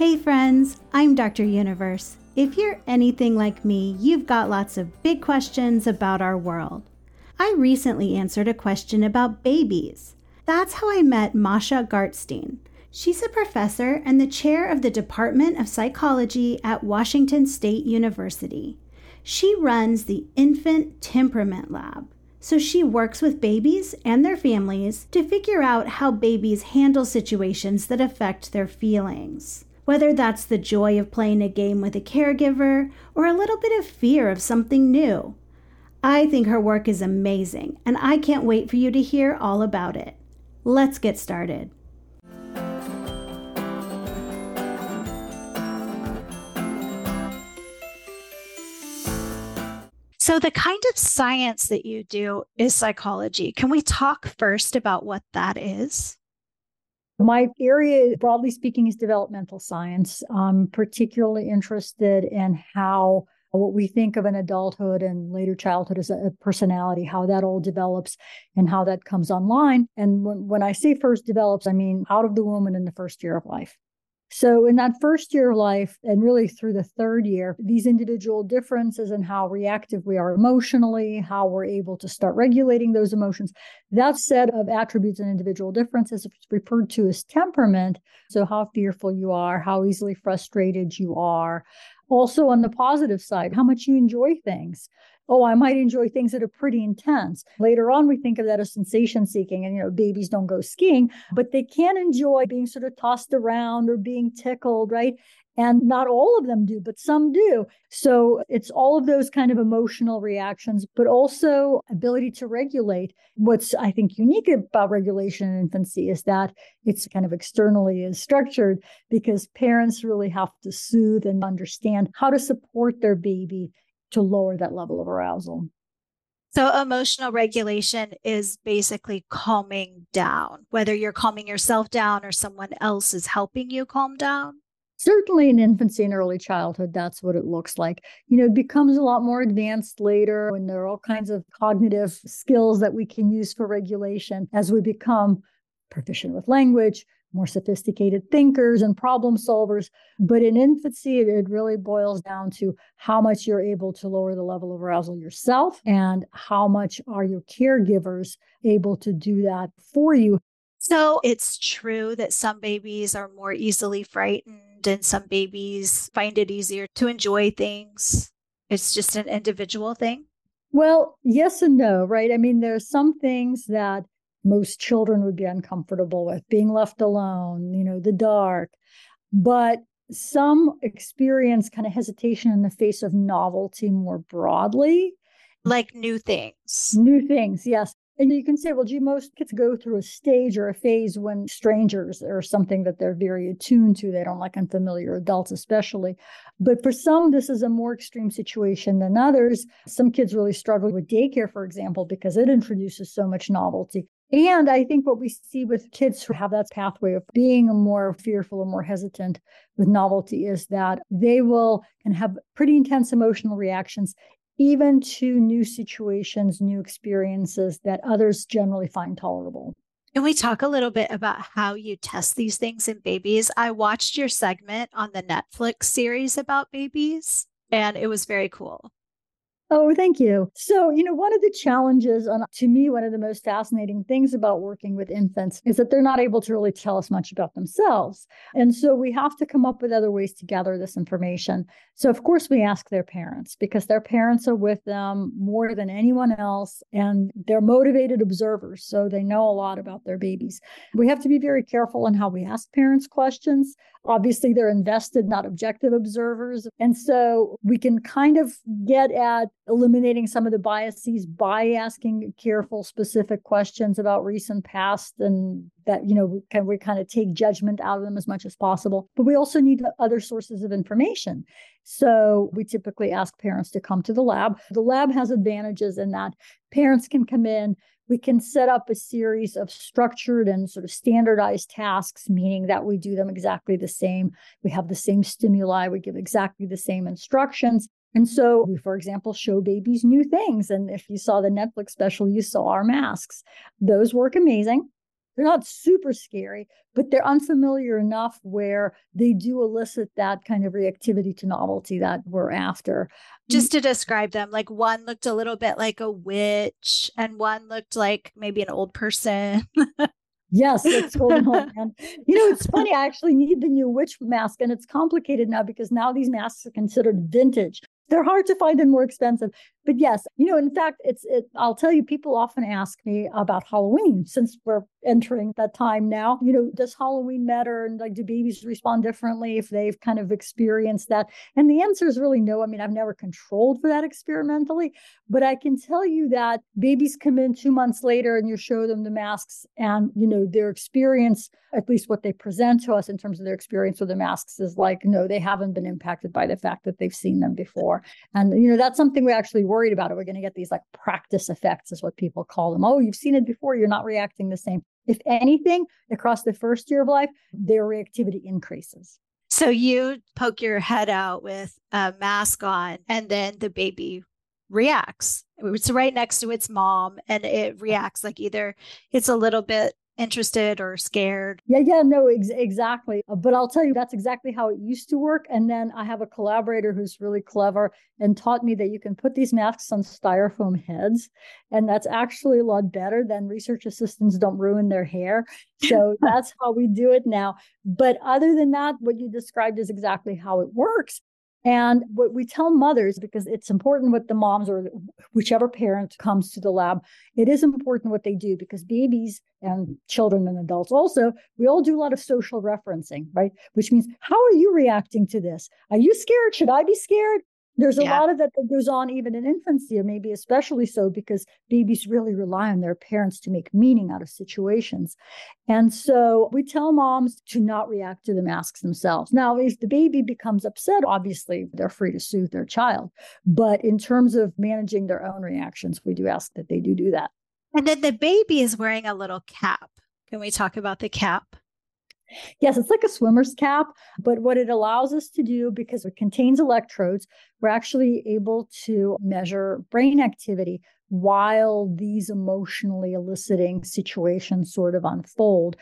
Hey, friends, I'm Dr. Universe. If you're anything like me, you've got lots of big questions about our world. I recently answered a question about babies. That's how I met Masha Gartstein. She's a professor and the chair of the Department of Psychology at Washington State University. She runs the Infant Temperament Lab. So she works with babies and their families to figure out how babies handle situations that affect their feelings. Whether that's the joy of playing a game with a caregiver or a little bit of fear of something new. I think her work is amazing, and I can't wait for you to hear all about it. Let's get started. So, the kind of science that you do is psychology. Can we talk first about what that is? My area, broadly speaking, is developmental science. I'm particularly interested in how what we think of in adulthood and later childhood as a personality, how that all develops and how that comes online. And when, when I say first develops, I mean out of the womb and in the first year of life. So, in that first year of life, and really through the third year, these individual differences in how reactive we are emotionally, how we're able to start regulating those emotions, that set of attributes and individual differences is referred to as temperament. So, how fearful you are, how easily frustrated you are. Also, on the positive side, how much you enjoy things oh, I might enjoy things that are pretty intense. Later on, we think of that as sensation seeking. And, you know, babies don't go skiing, but they can enjoy being sort of tossed around or being tickled, right? And not all of them do, but some do. So it's all of those kind of emotional reactions, but also ability to regulate. What's I think unique about regulation in infancy is that it's kind of externally is structured because parents really have to soothe and understand how to support their baby to lower that level of arousal. So, emotional regulation is basically calming down, whether you're calming yourself down or someone else is helping you calm down. Certainly in infancy and early childhood, that's what it looks like. You know, it becomes a lot more advanced later when there are all kinds of cognitive skills that we can use for regulation as we become proficient with language, more sophisticated thinkers and problem solvers. But in infancy, it, really boils down to how much you're able to lower the level of arousal yourself and how much are your caregivers able to do that for you. So it's true that some babies are more easily frightened and some babies find it easier to enjoy things. It's just an individual thing. Well, yes and no, right? I mean, there are some things that most children would be uncomfortable with being left alone, you know, the dark. But some experience kind of hesitation in the face of novelty more broadly. Like new things. New things, yes. And you can say, well, gee, most kids go through a stage or a phase when strangers are something that they're very attuned to. They don't like unfamiliar adults, especially. But for some, this is a more extreme situation than others. Some kids really struggle with daycare, for example, because it introduces so much novelty. And I think what we see with kids who have that pathway of being more fearful or more hesitant with novelty is that they will can have pretty intense emotional reactions even to new situations, new experiences that others generally find tolerable. Can we talk a little bit about how you test these things in babies? I watched your segment on the Netflix series about babies, and it was very cool. Oh, thank you. So, you know, one of the challenges, and to me, one of the most fascinating things about working with infants is that they're not able to really tell us much about themselves. And so we have to come up with other ways to gather this information. So, of course, we ask their parents because their parents are with them more than anyone else, and they're motivated observers. So they know a lot about their babies. We have to be very careful in how we ask parents questions. Obviously, they're invested, not objective observers. And so we can kind of get at eliminating some of the biases by asking careful, specific questions about recent past and that, you know, kind, we kind of take judgment out of them as much as possible. But we also need other sources of information. So we typically ask parents to come to the lab. The lab has advantages in that parents can come in, we can set up a series of structured and sort of standardized tasks, meaning that we do them exactly the same. We have the same stimuli, we give exactly the same instructions. And so mm-hmm. we, for example, show babies new things. And if you saw the Netflix special, you saw our masks. Those work amazing. they're not super scary, but they're unfamiliar enough where they do elicit that kind of reactivity to novelty that we're after. Just to describe them, like one looked a little bit like a witch, and one looked like maybe an old person. Yes, it's holding on. You know, it's funny. I actually need the new witch mask, and it's complicated now because now these masks are considered vintage. They're hard to find and more expensive. But yes, you know, in fact, it's it. I'll tell you, people often ask me about Halloween since we're entering that time now. You know, does Halloween matter? And like, do babies respond differently if they've kind of experienced that? And the answer is really no. I mean, I've never controlled for that experimentally, but I can tell you that babies come in two months later and you show them the masks, and you know, their experience, at least what they present to us in terms of their experience with the masks, is like, no, they haven't been impacted by the fact that they've seen them before. And you know, that's something we actually worried about. it. We're going to get these like practice effects, is what people call them? Oh, you've seen it before, you're not reacting the same. If anything, across the first year of life, their reactivity increases. So you poke your head out with a mask on, and then the baby reacts. It's right next to its mom, and it reacts like either it's a little bit interested or scared. Yeah, yeah, no, ex- exactly. Uh, but I'll tell you, that's exactly how it used to work. And then I have a collaborator who's really clever and taught me that you can put these masks on styrofoam heads. And that's actually a lot better than research assistants don't ruin their hair. So that's how we do it now. But other than that, what you described is exactly how it works. And what we tell mothers, because it's important what the moms or whichever parent comes to the lab, it is important what they do because babies and children and adults also, we all do a lot of social referencing, right? Which means, how are you reacting to this? Are you scared? Should I be scared? There's a yeah. lot of that that goes on even in infancy, or maybe especially so because babies really rely on their parents to make meaning out of situations. And so we tell moms to not react to the masks themselves. Now, if the baby becomes upset, obviously they're free to soothe their child. But in terms of managing their own reactions, we do ask that they do do that. And then the baby is wearing a little cap. Can we talk about the cap? Yes, it's like a swimmer's cap, but what it allows us to do, because it contains electrodes, we're actually able to measure brain activity while these emotionally eliciting situations sort of unfold.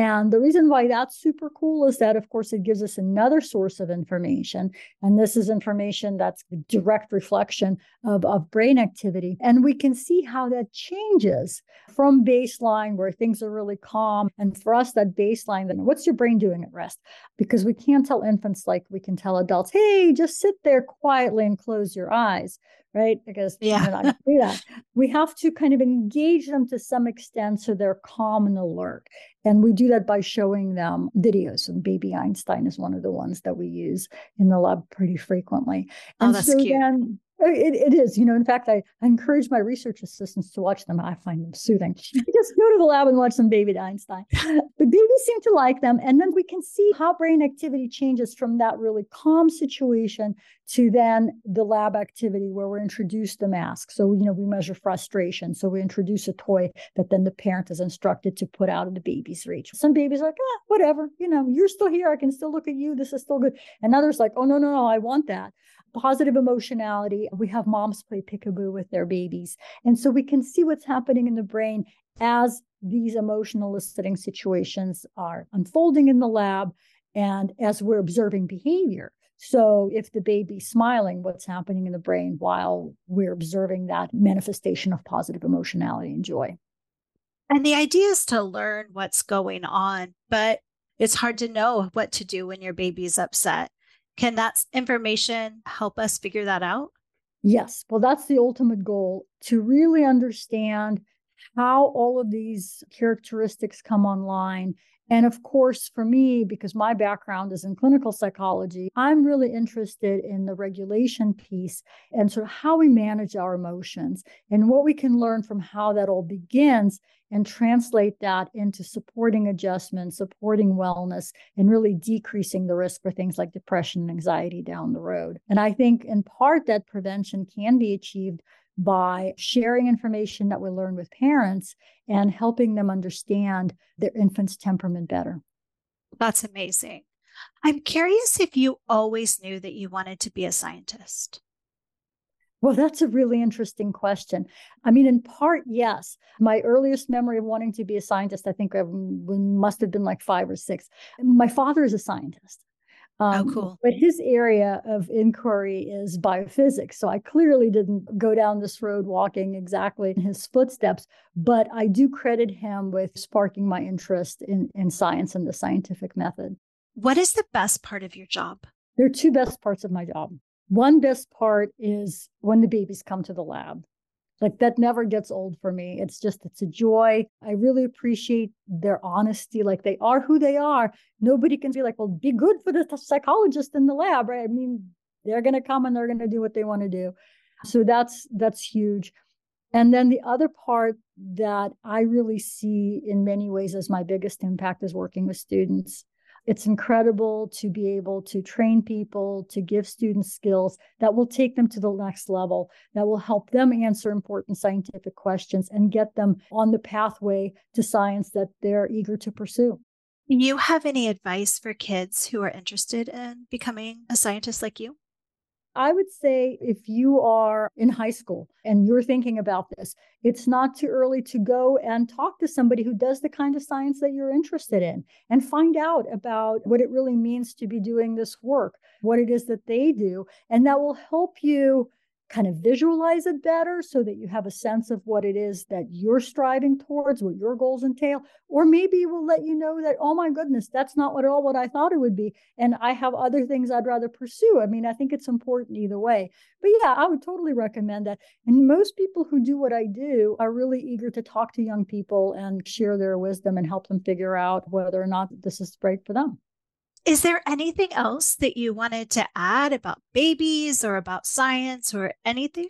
And the reason why that's super cool is that, of course, it gives us another source of information. And this is information that's a direct reflection of, of brain activity. And we can see how that changes from baseline, where things are really calm. And for us, that baseline, then what's your brain doing at rest? Because we can't tell infants like we can tell adults, hey, just sit there quietly and close your eyes right? Because yeah. are not going to do that. We have to kind of engage them to some extent so they're calm and alert. And we do that by showing them videos. And Baby Einstein is one of the ones that we use in the lab pretty frequently. Oh, and that's so cute. Then, uh, it, it is, you know. In fact, I, I encourage my research assistants to watch them. I find them soothing. just go to the lab and watch some Baby Einstein. But babies seem to like them, and then we can see how brain activity changes from that really calm situation to then the lab activity where we're introduced the mask. So you know we measure frustration. So we introduce a toy that then the parent is instructed to put out of the baby's reach. Some babies are like, ah, whatever. You know, you're still here. I can still look at you. This is still good. And others like, oh no, no, no, I want that positive emotionality. We have moms play peekaboo with their babies. And so we can see what's happening in the brain as these emotional eliciting situations are unfolding in the lab and as we're observing behavior. So, if the baby's smiling, what's happening in the brain while we're observing that manifestation of positive emotionality and joy? And the idea is to learn what's going on, but it's hard to know what to do when your baby's upset. Can that information help us figure that out? Yes. Well, that's the ultimate goal to really understand how all of these characteristics come online. And of course, for me, because my background is in clinical psychology, I'm really interested in the regulation piece and sort of how we manage our emotions and what we can learn from how that all begins and translate that into supporting adjustment, supporting wellness, and really decreasing the risk for things like depression and anxiety down the road. And I think in part that prevention can be achieved by sharing information that we learn with parents and helping them understand their infant's temperament better. That's amazing. I'm curious if you always knew that you wanted to be a scientist. Well, that's a really interesting question. I mean, in part, yes. My earliest memory of wanting to be a scientist, I think um, I must have been like five or six. My father is a scientist. Oh, um, oh, cool. But his area of inquiry is biophysics. So I clearly didn't go down this road walking exactly in his footsteps, but I do credit him with sparking my interest in, in science and the scientific method. What is the best part of your job? There are two best parts of my job. One best part is when the babies come to the lab. Like that never gets old for me. It's just, it's a joy. I really appreciate their honesty. Like they are who they are. Nobody can be like, well, be good for the psychologist in the lab, right? I mean, they're going to come and they're going to do what they want to do. So that's, that's huge. And then the other part that I really see in many ways as my biggest impact is working with students. It's incredible to be able to train people, to give students skills that will take them to the next level, that will help them answer important scientific questions and get them on the pathway to science that they're eager to pursue. You have any advice for kids who are interested in becoming a scientist like you? I would say if you are in high school and you're thinking about this, it's not too early to go and talk to somebody who does the kind of science that you're interested in and find out about what it really means to be doing this work, what it is that they do. And that will help you kind of visualize it better so that you have a sense of what it is that you're striving towards, what your goals entail. Or maybe it will let you know that, oh my goodness, that's not at all what I thought it would be. And I have other things I'd rather pursue. I mean, I think it's important either way. But yeah, I would totally recommend that. And most people who do what I do are really eager to talk to young people and share their wisdom and help them figure out whether or not this is right for them. Is there anything else that you wanted to add about babies or about science or anything?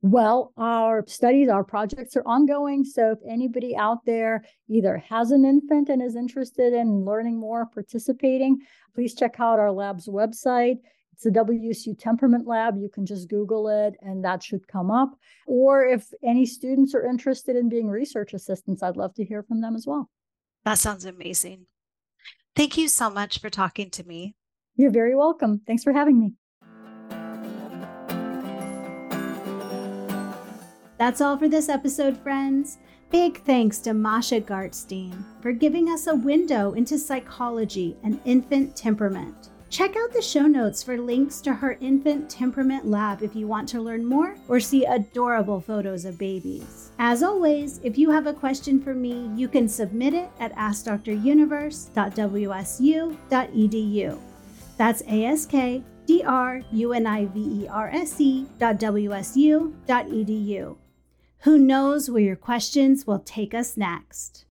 Well, our studies, our projects are ongoing. So if anybody out there either has an infant and is interested in learning more, participating, please check out our lab's website. It's the WSU Temperament Lab. You can just Google it and that should come up. Or if any students are interested in being research assistants, I'd love to hear from them as well. That sounds amazing. Thank you so much for talking to me. You're very welcome. Thanks for having me. That's all for this episode, friends. Big thanks to Masha Gartstein for giving us a window into psychology and infant temperament. Check out the show notes for links to her infant temperament lab if you want to learn more or see adorable photos of babies. As always, if you have a question for me, you can submit it at askdruniverse.wsu.edu. That's A-S-K D-R-U-N-I-V-E-R-S-E dot. Who knows where your questions will take us next?